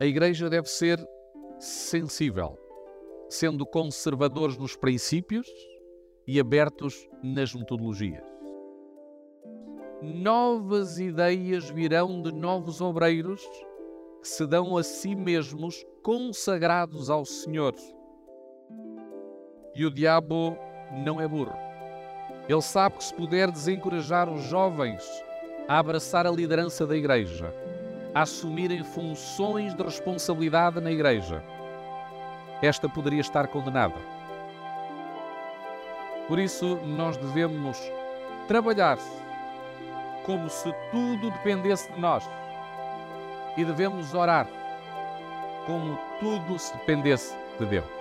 A Igreja deve ser sensível, sendo conservadores nos princípios e abertos nas metodologias. Novas ideias virão de novos obreiros que se dão a si mesmos consagrados ao Senhor. E o diabo não é burro. Ele sabe que se puder desencorajar os jovens a abraçar a liderança da igreja, a assumirem funções de responsabilidade na igreja, esta poderia estar condenada. Por isso, nós devemos trabalhar como se tudo dependesse de nós e devemos orar como tudo se dependesse de Deus.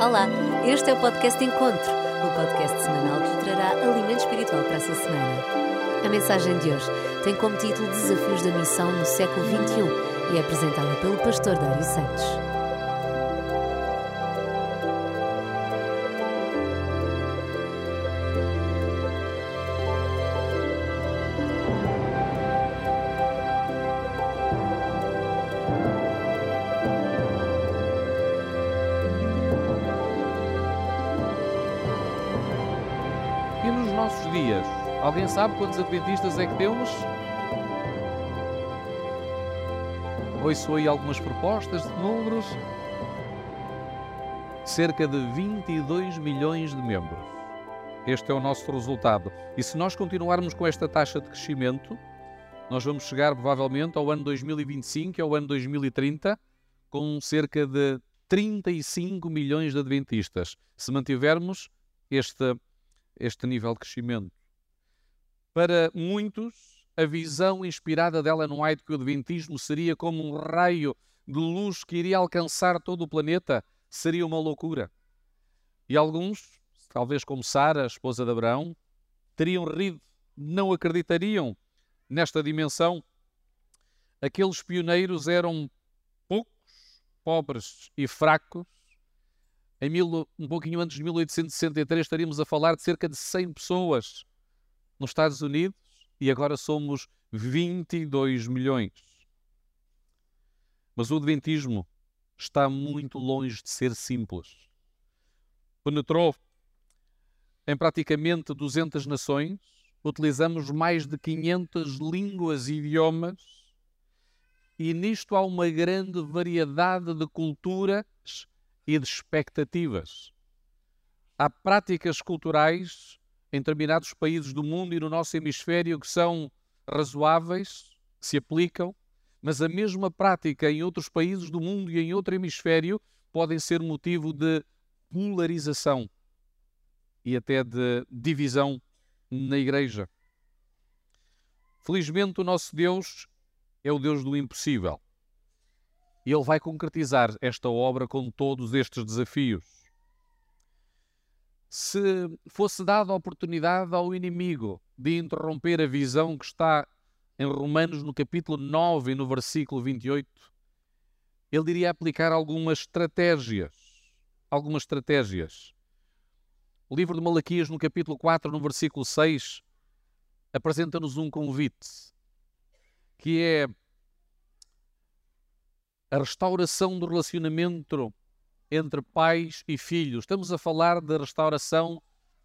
Olá, este é o podcast Encontro, o podcast semanal que trará alimento espiritual para essa semana. A mensagem de hoje tem como título Desafios da Missão no século XXI e é apresentada pelo pastor Dário Santos. Sabe quantos adventistas é que temos? Ouço aí algumas propostas de números. Cerca de 22 milhões de membros. Este é o nosso resultado. E se nós continuarmos com esta taxa de crescimento, nós vamos chegar provavelmente ao ano 2025 e ao ano 2030 com cerca de 35 milhões de adventistas, se mantivermos este, este nível de crescimento. Para muitos, a visão inspirada de Ellen White que o Adventismo seria como um raio de luz que iria alcançar todo o planeta seria uma loucura. E alguns, talvez como Sara, esposa de Abraão, teriam rido, não acreditariam nesta dimensão. Aqueles pioneiros eram poucos, pobres e fracos. Em mil, um pouquinho antes de 1863 estaríamos a falar de cerca de 100 pessoas nos Estados Unidos e agora somos 22 milhões. Mas o Adventismo está muito longe de ser simples. Penetrou em praticamente 200 nações, utilizamos mais de 500 línguas e idiomas, e nisto há uma grande variedade de culturas e de expectativas. Há práticas culturais em determinados países do mundo e no nosso hemisfério que são razoáveis, se aplicam, mas a mesma prática em outros países do mundo e em outro hemisfério podem ser motivo de polarização e até de divisão na igreja. Felizmente, o nosso Deus é o Deus do impossível. E Ele vai concretizar esta obra com todos estes desafios. Se fosse dada a oportunidade ao inimigo de interromper a visão que está em Romanos, no capítulo 9 e no versículo 28, ele iria aplicar algumas estratégias. Algumas estratégias. O livro de Malaquias, no capítulo 4, no versículo 6, apresenta-nos um convite, que é a restauração do relacionamento entre pais e filhos. Estamos a falar de restauração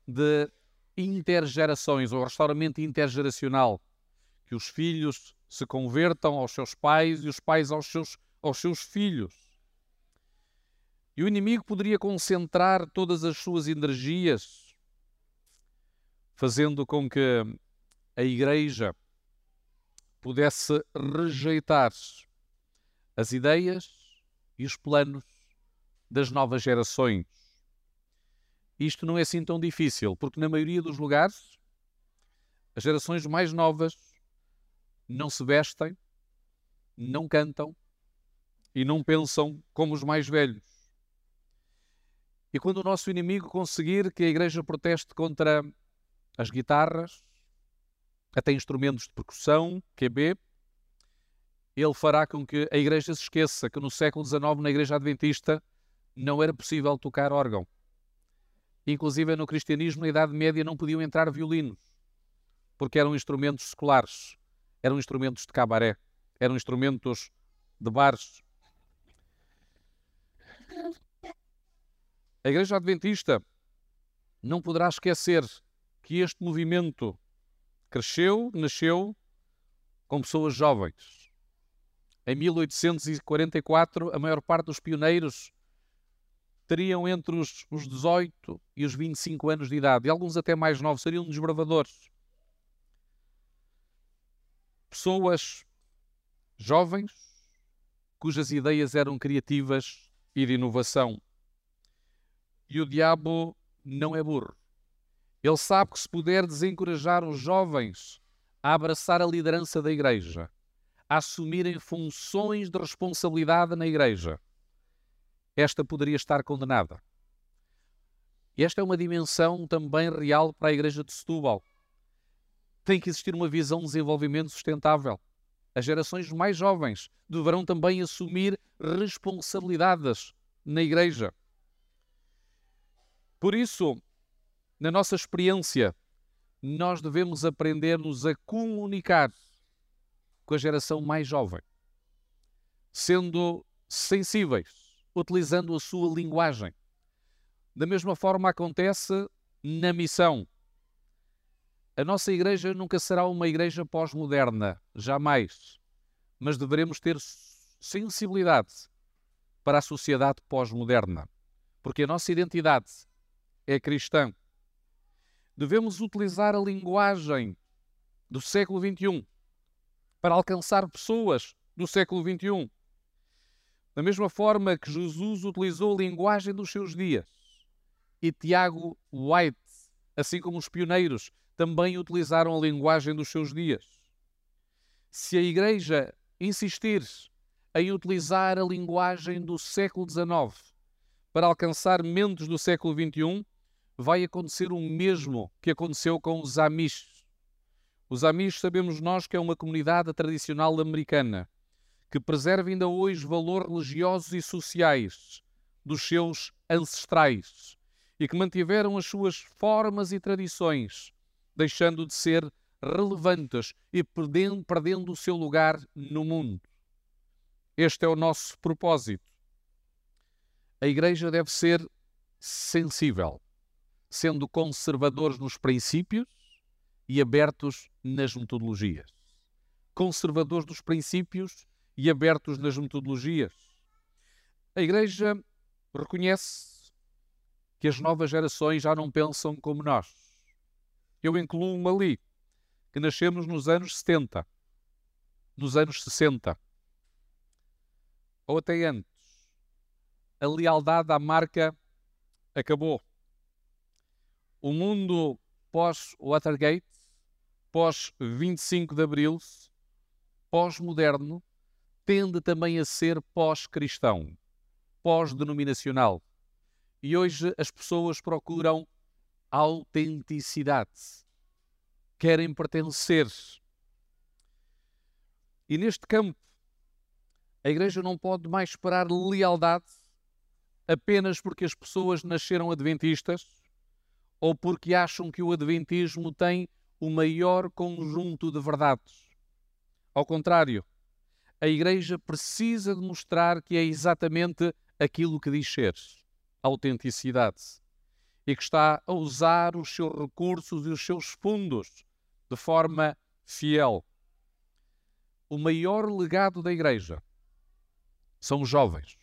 de intergerações, ou restauramento intergeracional. Que os filhos se convertam aos seus pais e os pais aos seus, aos seus filhos. E o inimigo poderia concentrar todas as suas energias, fazendo com que a igreja pudesse rejeitar as ideias e os planos das novas gerações. Isto não é assim tão difícil, porque na maioria dos lugares as gerações mais novas não se vestem, não cantam e não pensam como os mais velhos. E quando o nosso inimigo conseguir que a igreja proteste contra as guitarras, até instrumentos de percussão, QB, ele fará com que a Igreja se esqueça que no século XIX, na Igreja Adventista, não era possível tocar órgão. Inclusive no cristianismo, na Idade Média, não podiam entrar violinos, porque eram instrumentos seculares, eram instrumentos de cabaré, eram instrumentos de bares. A Igreja Adventista não poderá esquecer que este movimento cresceu, nasceu com pessoas jovens. Em 1844, a maior parte dos pioneiros teriam entre os, os 18 e os 25 anos de idade, e alguns até mais novos, seriam desbravadores. Pessoas jovens, cujas ideias eram criativas e de inovação. E o diabo não é burro. Ele sabe que se puder desencorajar os jovens a abraçar a liderança da igreja, a assumirem funções de responsabilidade na igreja, esta poderia estar condenada. Esta é uma dimensão também real para a igreja de Setúbal. Tem que existir uma visão de desenvolvimento sustentável. As gerações mais jovens deverão também assumir responsabilidades na igreja. Por isso, na nossa experiência, nós devemos aprender-nos a comunicar com a geração mais jovem, sendo sensíveis, utilizando a sua linguagem. Da mesma forma acontece na missão. A nossa igreja nunca será uma igreja pós-moderna, jamais. Mas deveremos ter sensibilidade para a sociedade pós-moderna, porque a nossa identidade é cristã. Devemos utilizar a linguagem do século XXI para alcançar pessoas do século XXI. Da mesma forma que Jesus utilizou a linguagem dos seus dias e Tiago White, assim como os pioneiros, também utilizaram a linguagem dos seus dias. Se a Igreja insistir em utilizar a linguagem do século XIX para alcançar mentes do século XXI, vai acontecer o mesmo que aconteceu com os Amish. Os Amish sabemos nós que é uma comunidade tradicional americana que preserva ainda hoje valores religiosos e sociais dos seus ancestrais e que mantiveram as suas formas e tradições, deixando de ser relevantes e perdendo, perdendo o seu lugar no mundo. Este é o nosso propósito. A Igreja deve ser sensível sendo conservadores nos princípios e abertos nas metodologias. Conservadores dos princípios e abertos nas metodologias. A Igreja reconhece que as novas gerações já não pensam como nós. Eu incluo-me ali, que nascemos nos anos 70, nos anos 60, ou até antes. A lealdade à marca acabou o mundo pós-Watergate, pós-25 de Abril, pós-moderno, tende também a ser pós-cristão, pós-denominacional. E hoje as pessoas procuram autenticidade, querem pertencer. E neste campo, a Igreja não pode mais esperar lealdade apenas porque as pessoas nasceram adventistas ou porque acham que o Adventismo tem o maior conjunto de verdades. Ao contrário, a Igreja precisa demonstrar que é exatamente aquilo que diz ser autenticidade e que está a usar os seus recursos e os seus fundos de forma fiel. O maior legado da Igreja são os jovens.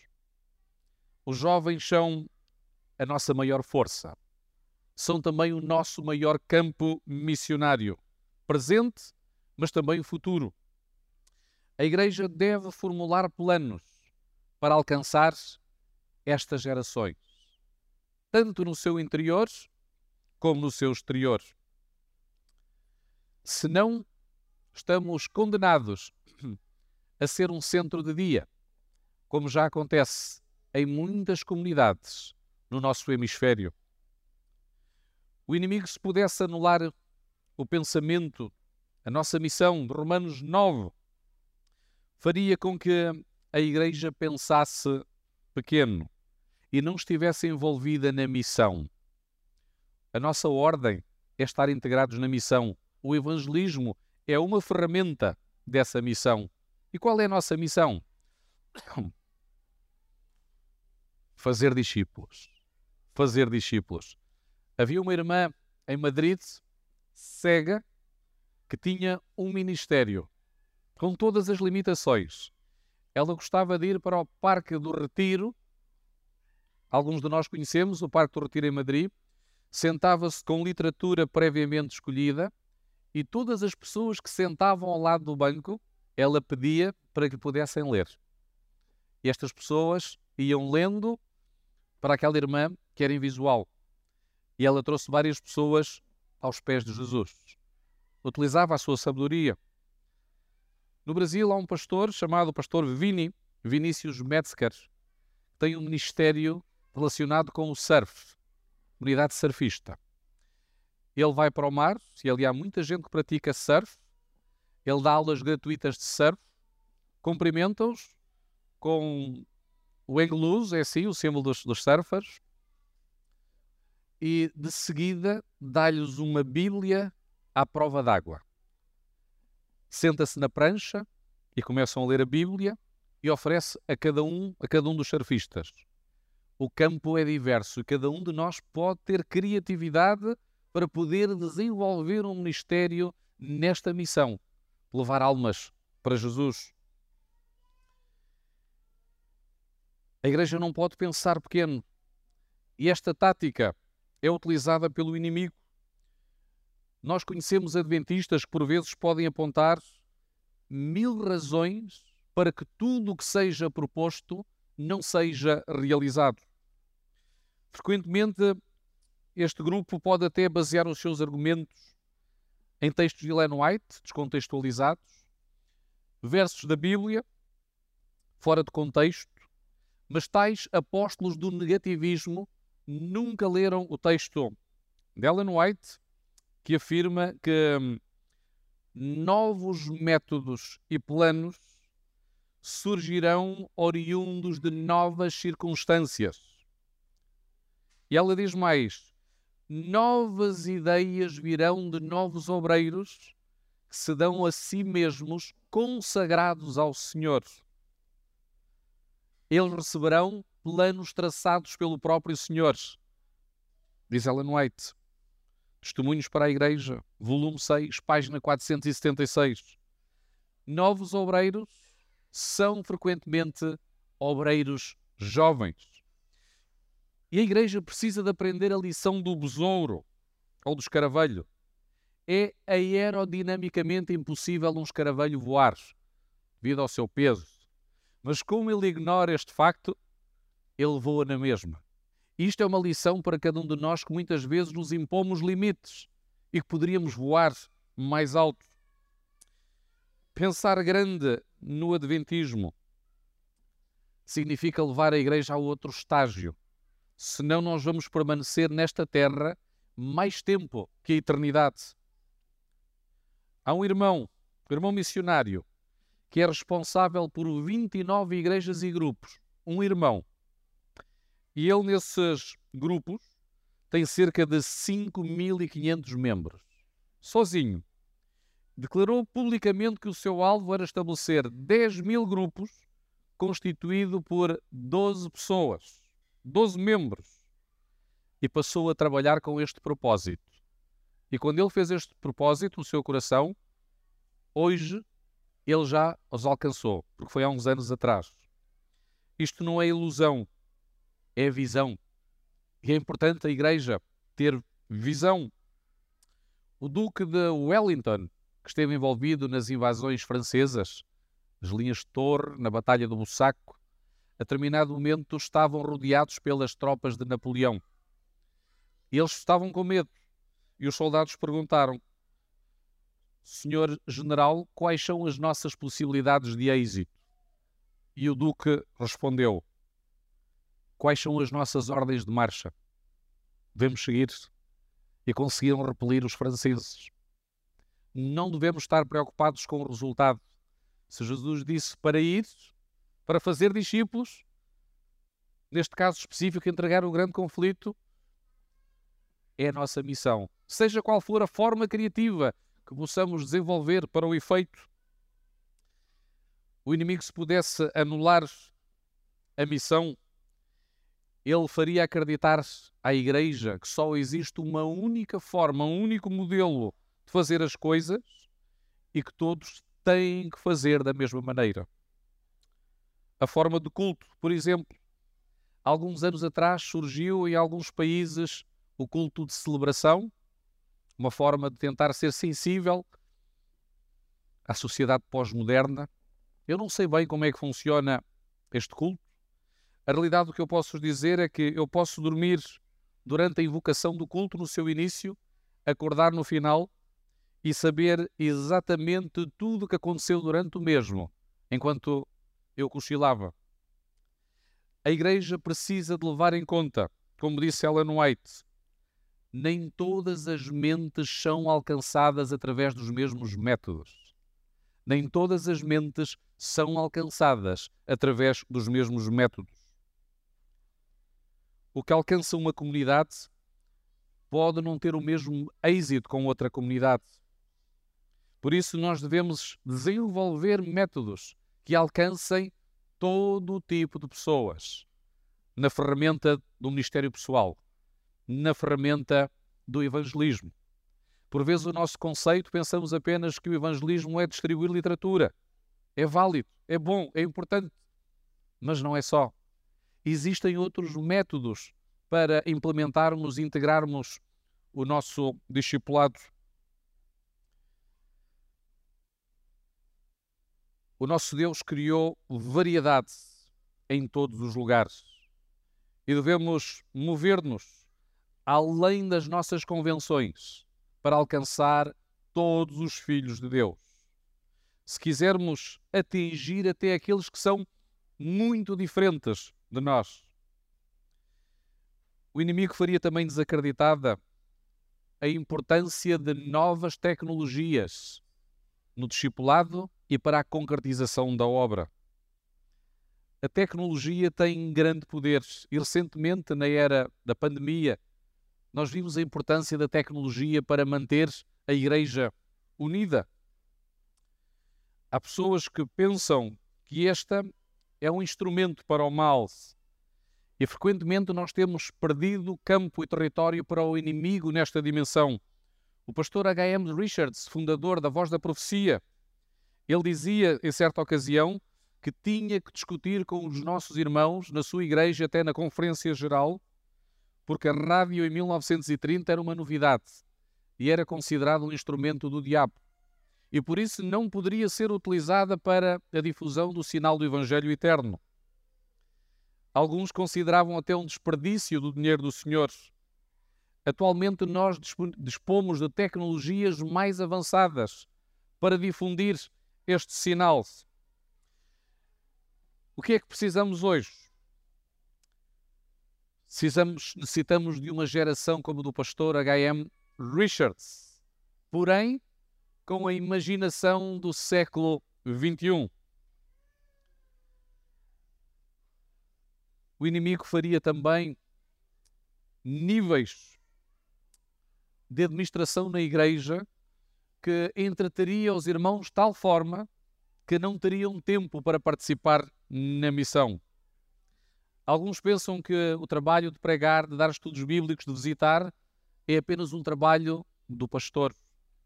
Os jovens são a nossa maior força são também o nosso maior campo missionário, presente, mas também futuro. A Igreja deve formular planos para alcançar estas gerações, tanto no seu interior como no seu exterior. Senão, estamos condenados a ser um centro de dia, como já acontece em muitas comunidades no nosso hemisfério o inimigo, se pudesse anular o pensamento, a nossa missão de Romanos 9, faria com que a igreja pensasse pequeno e não estivesse envolvida na missão. A nossa ordem é estar integrados na missão. O evangelismo é uma ferramenta dessa missão. E qual é a nossa missão? Fazer discípulos. Fazer discípulos. Havia uma irmã em Madrid, cega, que tinha um ministério com todas as limitações. Ela gostava de ir para o Parque do Retiro. Alguns de nós conhecemos o Parque do Retiro em Madrid. Sentava-se com literatura previamente escolhida e todas as pessoas que sentavam ao lado do banco, ela pedia para que pudessem ler. E estas pessoas iam lendo para aquela irmã que era invisual. E ela trouxe várias pessoas aos pés de Jesus. Utilizava a sua sabedoria no Brasil há um pastor chamado pastor Vini, Vinícius Metzger, que tem um ministério relacionado com o surf, comunidade surfista. Ele vai para o mar, e ali há muita gente que pratica surf, ele dá aulas gratuitas de surf, cumprimenta-os com o hang é assim, o símbolo dos, dos surfers, e de seguida dá-lhes uma Bíblia à prova d'água senta-se na prancha e começam a ler a Bíblia e oferece a cada um, a cada um dos surfistas. O campo é diverso e cada um de nós pode ter criatividade para poder desenvolver um ministério nesta missão, levar almas para Jesus. A igreja não pode pensar pequeno. E esta tática é utilizada pelo inimigo nós conhecemos adventistas que por vezes podem apontar mil razões para que tudo o que seja proposto não seja realizado. Frequentemente, este grupo pode até basear os seus argumentos em textos de Ellen White, descontextualizados, versos da Bíblia, fora de contexto, mas tais apóstolos do negativismo nunca leram o texto de Ellen White que afirma que hum, novos métodos e planos surgirão oriundos de novas circunstâncias. E ela diz mais: novas ideias virão de novos obreiros que se dão a si mesmos consagrados ao Senhor. Eles receberão planos traçados pelo próprio Senhor. Diz Ellen White. Testemunhos para a Igreja, volume 6, página 476. Novos obreiros são frequentemente obreiros jovens. E a Igreja precisa de aprender a lição do besouro ou do escaravelho. É aerodinamicamente impossível um escaravelho voar, devido ao seu peso. Mas como ele ignora este facto, ele voa na mesma. Isto é uma lição para cada um de nós que muitas vezes nos impomos limites e que poderíamos voar mais alto. Pensar grande no Adventismo significa levar a igreja a outro estágio. Senão, nós vamos permanecer nesta terra mais tempo que a eternidade. Há um irmão, um irmão missionário, que é responsável por 29 igrejas e grupos. Um irmão e ele, nesses grupos, tem cerca de 5.500 membros. Sozinho. Declarou publicamente que o seu alvo era estabelecer 10 mil grupos, constituído por 12 pessoas, 12 membros. E passou a trabalhar com este propósito. E quando ele fez este propósito no seu coração, hoje ele já os alcançou, porque foi há uns anos atrás. Isto não é ilusão, é visão. E é importante a Igreja ter visão. O Duque de Wellington, que esteve envolvido nas invasões francesas, as linhas de Torre, na Batalha do Bussaco, a determinado momento estavam rodeados pelas tropas de Napoleão. Eles estavam com medo. E os soldados perguntaram: Senhor General, quais são as nossas possibilidades de êxito? E o Duque respondeu: quais são as nossas ordens de marcha. Devemos seguir e conseguiram repelir os franceses. Não devemos estar preocupados com o resultado. Se Jesus disse para ir, para fazer discípulos, neste caso específico, entregar o grande conflito, é a nossa missão. Seja qual for a forma criativa que possamos desenvolver para o efeito, o inimigo, se pudesse anular a missão, ele faria acreditar à Igreja que só existe uma única forma, um único modelo de fazer as coisas e que todos têm que fazer da mesma maneira. A forma de culto, por exemplo, alguns anos atrás surgiu em alguns países o culto de celebração, uma forma de tentar ser sensível à sociedade pós-moderna. Eu não sei bem como é que funciona este culto. A realidade do que eu posso dizer é que eu posso dormir durante a invocação do culto no seu início, acordar no final e saber exatamente tudo o que aconteceu durante o mesmo, enquanto eu cochilava. A Igreja precisa de levar em conta, como disse Ellen White, nem todas as mentes são alcançadas através dos mesmos métodos. Nem todas as mentes são alcançadas através dos mesmos métodos. O que alcança uma comunidade pode não ter o mesmo êxito com outra comunidade. Por isso, nós devemos desenvolver métodos que alcancem todo o tipo de pessoas na ferramenta do Ministério Pessoal, na ferramenta do evangelismo. Por vezes, o nosso conceito pensamos apenas que o evangelismo é distribuir literatura. É válido, é bom, é importante, mas não é só. Existem outros métodos para implementarmos integrarmos o nosso discipulado O nosso Deus criou variedade em todos os lugares e devemos mover-nos além das nossas convenções para alcançar todos os filhos de Deus. Se quisermos atingir até aqueles que são muito diferentes de nós. O inimigo faria também desacreditada a importância de novas tecnologias no discipulado e para a concretização da obra. A tecnologia tem grande poder e recentemente, na era da pandemia, nós vimos a importância da tecnologia para manter a Igreja unida. Há pessoas que pensam que esta é um instrumento para o mal e frequentemente nós temos perdido campo e território para o inimigo nesta dimensão. O pastor H.M. Richards, fundador da Voz da Profecia, ele dizia, em certa ocasião, que tinha que discutir com os nossos irmãos na sua igreja, até na Conferência Geral, porque a rádio em 1930 era uma novidade e era considerado um instrumento do diabo. E por isso não poderia ser utilizada para a difusão do sinal do Evangelho eterno. Alguns consideravam até um desperdício do dinheiro do Senhor. Atualmente nós dispomos de tecnologias mais avançadas para difundir este sinal. O que é que precisamos hoje? Precisamos, necessitamos de uma geração como do pastor H.M. Richards, porém com a imaginação do século XXI. O inimigo faria também níveis de administração na igreja que entreteria os irmãos de tal forma que não teriam tempo para participar na missão. Alguns pensam que o trabalho de pregar, de dar estudos bíblicos, de visitar, é apenas um trabalho do pastor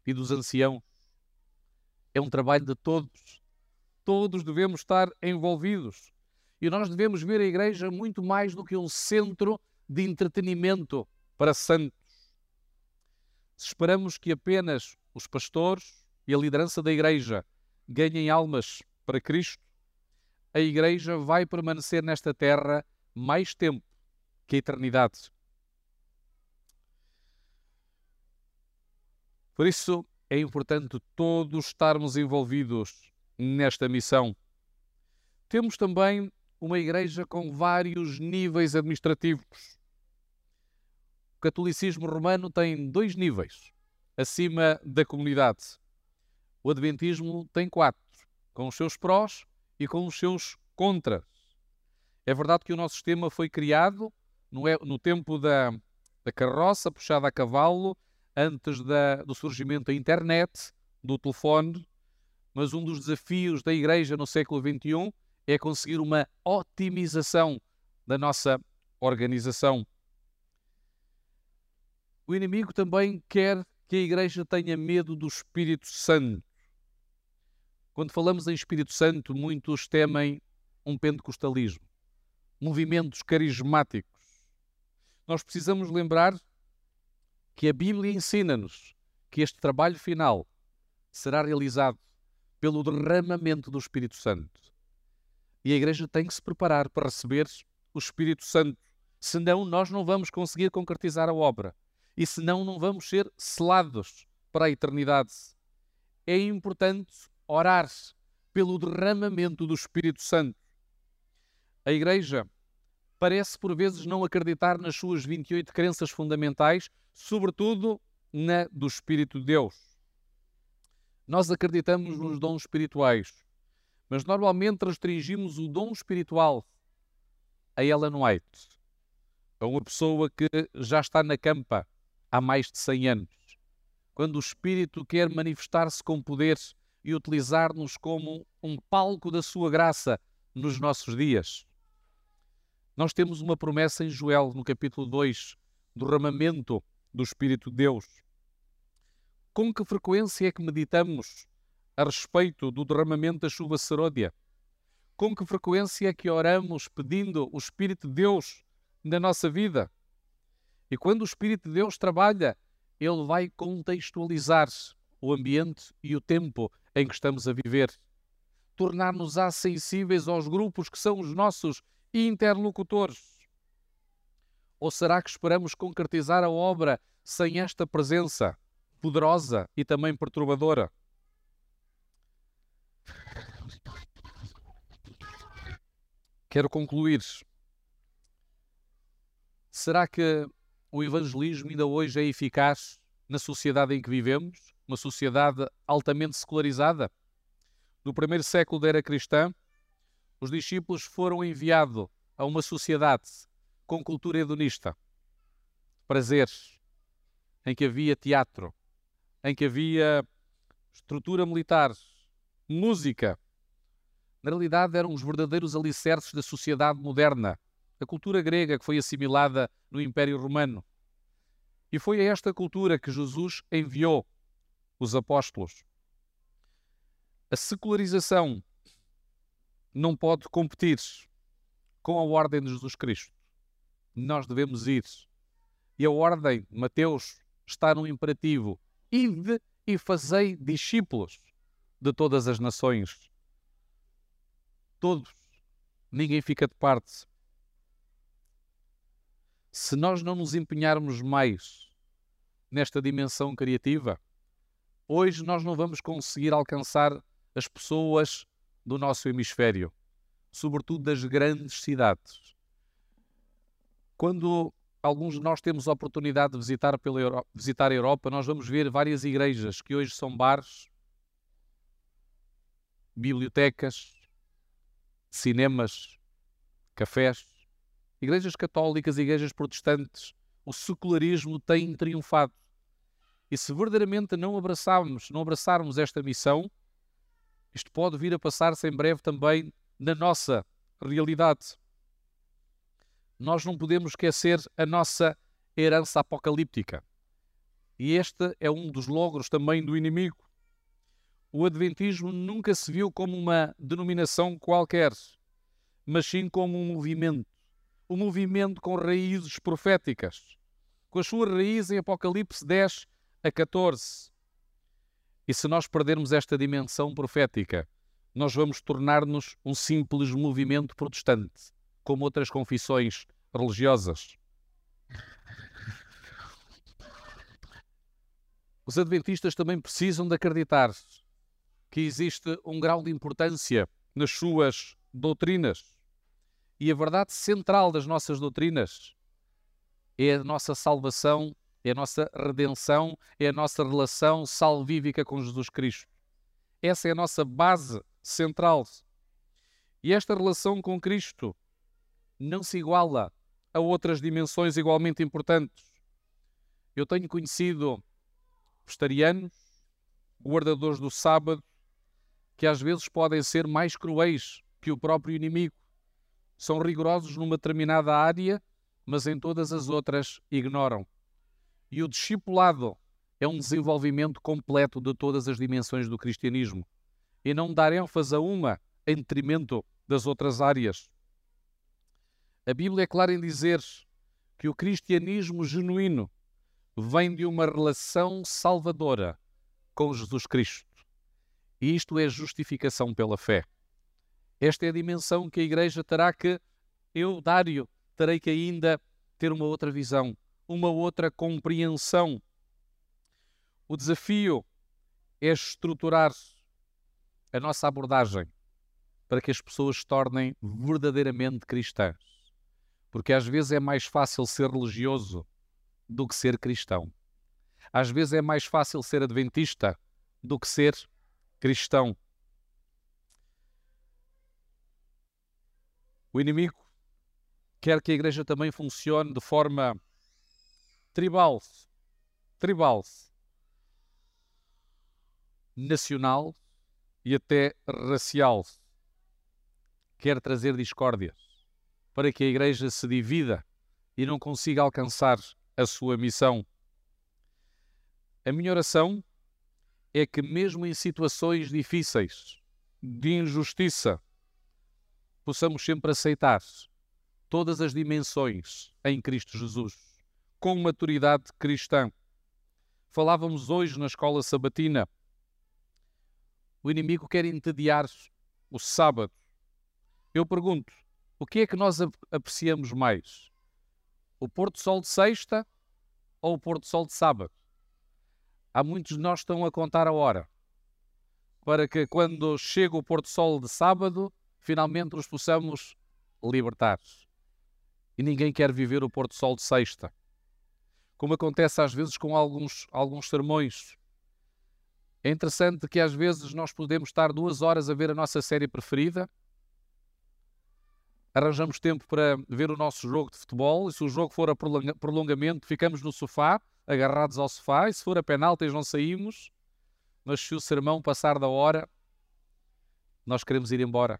e dos anciãos. É um trabalho de todos. Todos devemos estar envolvidos. E nós devemos ver a igreja muito mais do que um centro de entretenimento para santos. Se esperamos que apenas os pastores e a liderança da igreja ganhem almas para Cristo, a igreja vai permanecer nesta terra mais tempo que a eternidade. Por isso é importante todos estarmos envolvidos nesta missão. Temos também uma igreja com vários níveis administrativos. O catolicismo romano tem dois níveis acima da comunidade. O Adventismo tem quatro: com os seus prós e com os seus contras. É verdade que o nosso sistema foi criado no, é, tempo da, da carroça puxada a cavalo, antes da, do surgimento da internet, do telefone, mas um dos desafios da Igreja no século XXI é conseguir uma otimização da nossa organização. O inimigo também quer que a Igreja tenha medo do Espírito Santo. Quando falamos em Espírito Santo, muitos temem um pentecostalismo, movimentos carismáticos. Nós precisamos lembrar que a Bíblia ensina-nos que este trabalho final será realizado pelo derramamento do Espírito Santo. E a Igreja tem que se preparar para receber o Espírito Santo, senão nós não vamos conseguir concretizar a obra e senão não vamos ser selados para a eternidade. É importante orar pelo derramamento do Espírito Santo. A Igreja parece por vezes não acreditar nas suas 28 crenças fundamentais, sobretudo na do Espírito de Deus. Nós acreditamos nos dons espirituais, mas normalmente restringimos o dom espiritual a Ellen White, a uma pessoa que já está na campa há mais de 100 anos. Quando o Espírito quer manifestar-se com poder e utilizar-nos como um palco da sua graça nos nossos dias. Nós temos uma promessa em Joel, no capítulo 2, do derramamento do Espírito de Deus. Com que frequência é que meditamos a respeito do derramamento da chuva seródia? Com que frequência é que oramos pedindo o Espírito de Deus na nossa vida? E quando o Espírito de Deus trabalha, ele vai contextualizar o ambiente e o tempo em que estamos a viver. Tornar-nos sensíveis aos grupos que são os nossos interlocutores. Ou será que esperamos concretizar a obra sem esta presença poderosa e também perturbadora? Quero concluir. Será que o evangelismo ainda hoje é eficaz na sociedade em que vivemos? Uma sociedade altamente secularizada? No primeiro século da era cristã, os discípulos foram enviados a uma sociedade com cultura hedonista, prazeres, em que havia teatro, em que havia estrutura militar, música. Na realidade, eram os verdadeiros alicerces da sociedade moderna, a cultura grega que foi assimilada no Império Romano. E foi a esta cultura que Jesus enviou os apóstolos. A secularização não pode competir com a ordem de Jesus Cristo. Nós devemos ir. E a ordem, Mateus, está no imperativo: ide e fazei discípulos de todas as nações. Todos. Ninguém fica de parte se nós não nos empenharmos mais nesta dimensão criativa, hoje nós não vamos conseguir alcançar as pessoas do nosso hemisfério, sobretudo das grandes cidades. Quando alguns de nós temos a oportunidade de visitar, pela Euro visitar a Europa, nós vamos ver várias igrejas que hoje são bares, bibliotecas, cinemas, cafés igrejas católicas, igrejas protestantes, o secularismo tem triunfado. E se verdadeiramente não abraçarmos, não abraçarmos esta missão, isto pode vir a passar-se em breve também na nossa realidade. Nós não podemos esquecer a nossa herança apocalíptica. E este é um dos logros também do inimigo. O Adventismo nunca se viu como uma denominação qualquer, mas sim como um movimento o movimento com raízes proféticas, com as suas raízes em Apocalipse 10 a 14. E se nós perdermos esta dimensão profética, nós vamos tornar-nos um simples movimento protestante, como outras confissões religiosas. Os adventistas também precisam de acreditar que existe um grau de importância nas suas doutrinas e a verdade central das nossas doutrinas é a nossa salvação, é a nossa redenção, é a nossa relação salvífica com Jesus Cristo. Essa é a nossa base central. E esta relação com Cristo não se iguala a outras dimensões igualmente importantes. Eu tenho conhecido vegetarianos, guardadores do sábado, que às vezes podem ser mais cruéis que o próprio inimigo. São rigorosos numa determinada área, mas em todas as outras ignoram. E o discipulado é um desenvolvimento completo de todas as dimensões do cristianismo e não dar ênfase a uma em detrimento das outras áreas. A Bíblia é clara em dizer que o cristianismo genuíno vem de uma relação salvadora com Jesus Cristo. E isto é justificação pela fé. Esta é a dimensão que a Igreja terá que, eu, Dário, terei que ainda ter uma outra visão, uma outra compreensão. O desafio é estruturar a nossa abordagem para que as pessoas se tornem verdadeiramente cristãs. Porque às vezes é mais fácil ser religioso do que ser cristão. Às vezes é mais fácil ser adventista do que ser cristão. O inimigo quer que a igreja também funcione de forma tribal, tribal, nacional e até racial. Quer trazer discórdias para que a igreja se divida e não consiga alcançar a sua missão. A minha oração é que, mesmo em situações difíceis, de injustiça, possamos sempre aceitar todas as dimensões em Cristo Jesus, com maturidade cristã. Falávamos hoje na escola sabatina. O inimigo quer entediar o sábado. Eu pergunto: o que é que nós apreciamos mais? O pôr do sol de sexta ou o pôr do sol de sábado? Há muitos de nós que estão a contar a hora para que quando chega o pôr do sol de sábado, finalmente nos possamos libertar. E ninguém quer viver o pôr do sol de sexta. Como acontece às vezes com alguns, alguns sermões. É interessante que às vezes nós podemos estar duas horas a ver a nossa série preferida arranjamos tempo para ver o nosso jogo de futebol e se o jogo for a prolongamento, ficamos no sofá, agarrados ao sofá, e se for a penaltis não saímos, mas se o sermão passar da hora, nós queremos ir embora.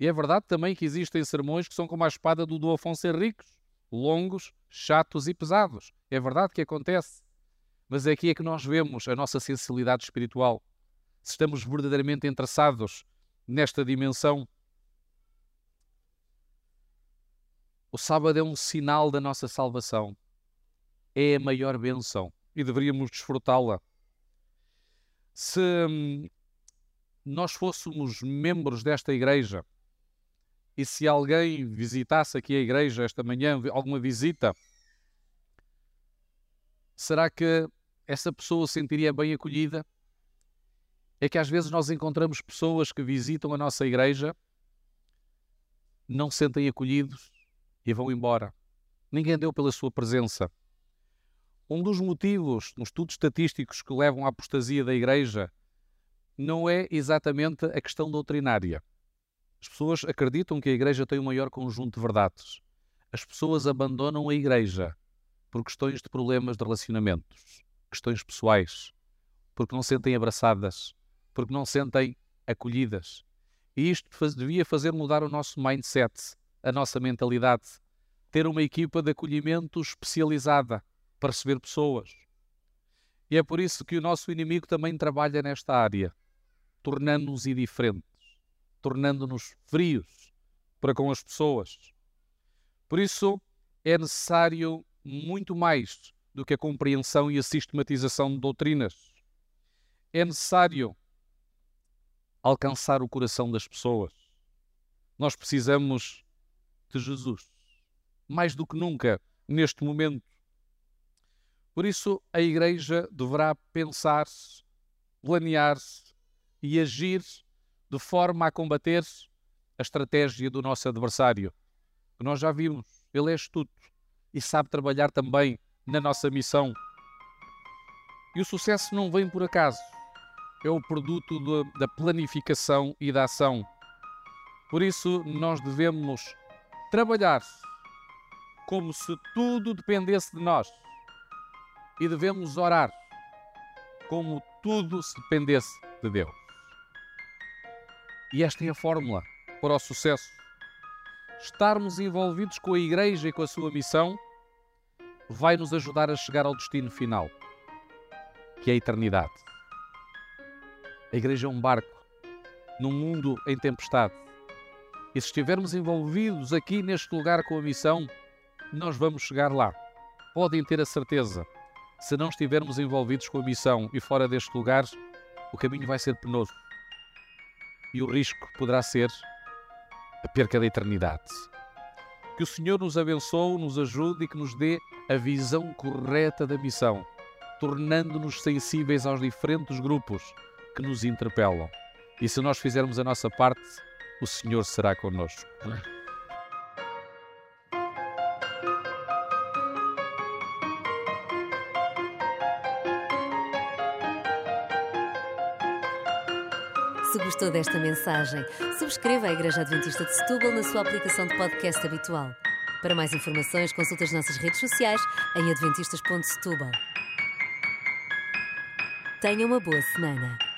E é verdade também que existem sermões que são como a espada do, do Afonso Henriques, longos, chatos e pesados. É verdade que acontece. Mas é aqui é que nós vemos a nossa sensibilidade espiritual. Se estamos verdadeiramente interessados nesta dimensão O sábado é um sinal da nossa salvação. É a maior benção e deveríamos desfrutá-la. Se hum, nós fôssemos membros desta igreja e se alguém visitasse aqui a igreja esta manhã, alguma visita, será que essa pessoa sentiria bem acolhida? É que às vezes nós encontramos pessoas que visitam a nossa igreja, não se sentem acolhidos, e vão embora. Ninguém deu pela sua presença. Um dos motivos nos estudos estatísticos que levam à apostasia da Igreja não é exatamente a questão doutrinária. As pessoas acreditam que a Igreja tem o maior conjunto de verdades. As pessoas abandonam a Igreja por questões de problemas de relacionamentos, questões pessoais, porque não sentem abraçadas, porque não sentem acolhidas. E isto devia fazer mudar o nosso mindset, a nossa mentalidade. Ter uma equipa de acolhimento especializada para receber pessoas. E é por isso que o nosso inimigo também trabalha nesta área, tornando-nos indiferentes, tornando-nos frios para com as pessoas. Por isso é necessário muito mais do que a compreensão e a sistematização de doutrinas. É necessário alcançar o coração das pessoas. Nós precisamos de Jesus, mais do que nunca neste momento. Por isso, a Igreja deverá pensar-se, planear-se e agir de forma a combater a estratégia do nosso adversário. Nós já vimos, ele é astuto e sabe trabalhar também na nossa missão. E o sucesso não vem por acaso. é o produto da planificação e da ação. Por isso, nós devemos trabalhar como se tudo dependesse de nós e devemos orar como tudo se dependesse de Deus. E esta é a fórmula para o sucesso. Estarmos envolvidos com a Igreja e com a sua missão vai nos ajudar a chegar ao destino final, que é a eternidade. A Igreja é um barco num mundo em tempestade. E se estivermos envolvidos aqui neste lugar com a missão, nós vamos chegar lá. Podem ter a certeza. Se não estivermos envolvidos com a missão e fora deste lugar, o caminho vai ser penoso. E o risco poderá ser a perca da eternidade. Que o Senhor nos abençoe, nos ajude e que nos dê a visão correta da missão, tornando-nos sensíveis aos diferentes grupos que nos interpelam. E se nós fizermos a nossa parte, o Senhor será connosco. Gostou desta mensagem, subscreva a Igreja Adventista de Setúbal na sua aplicação de podcast habitual. Para mais informações, consulte as nossas redes sociais em adventistas.setúbal. Tenha uma boa semana.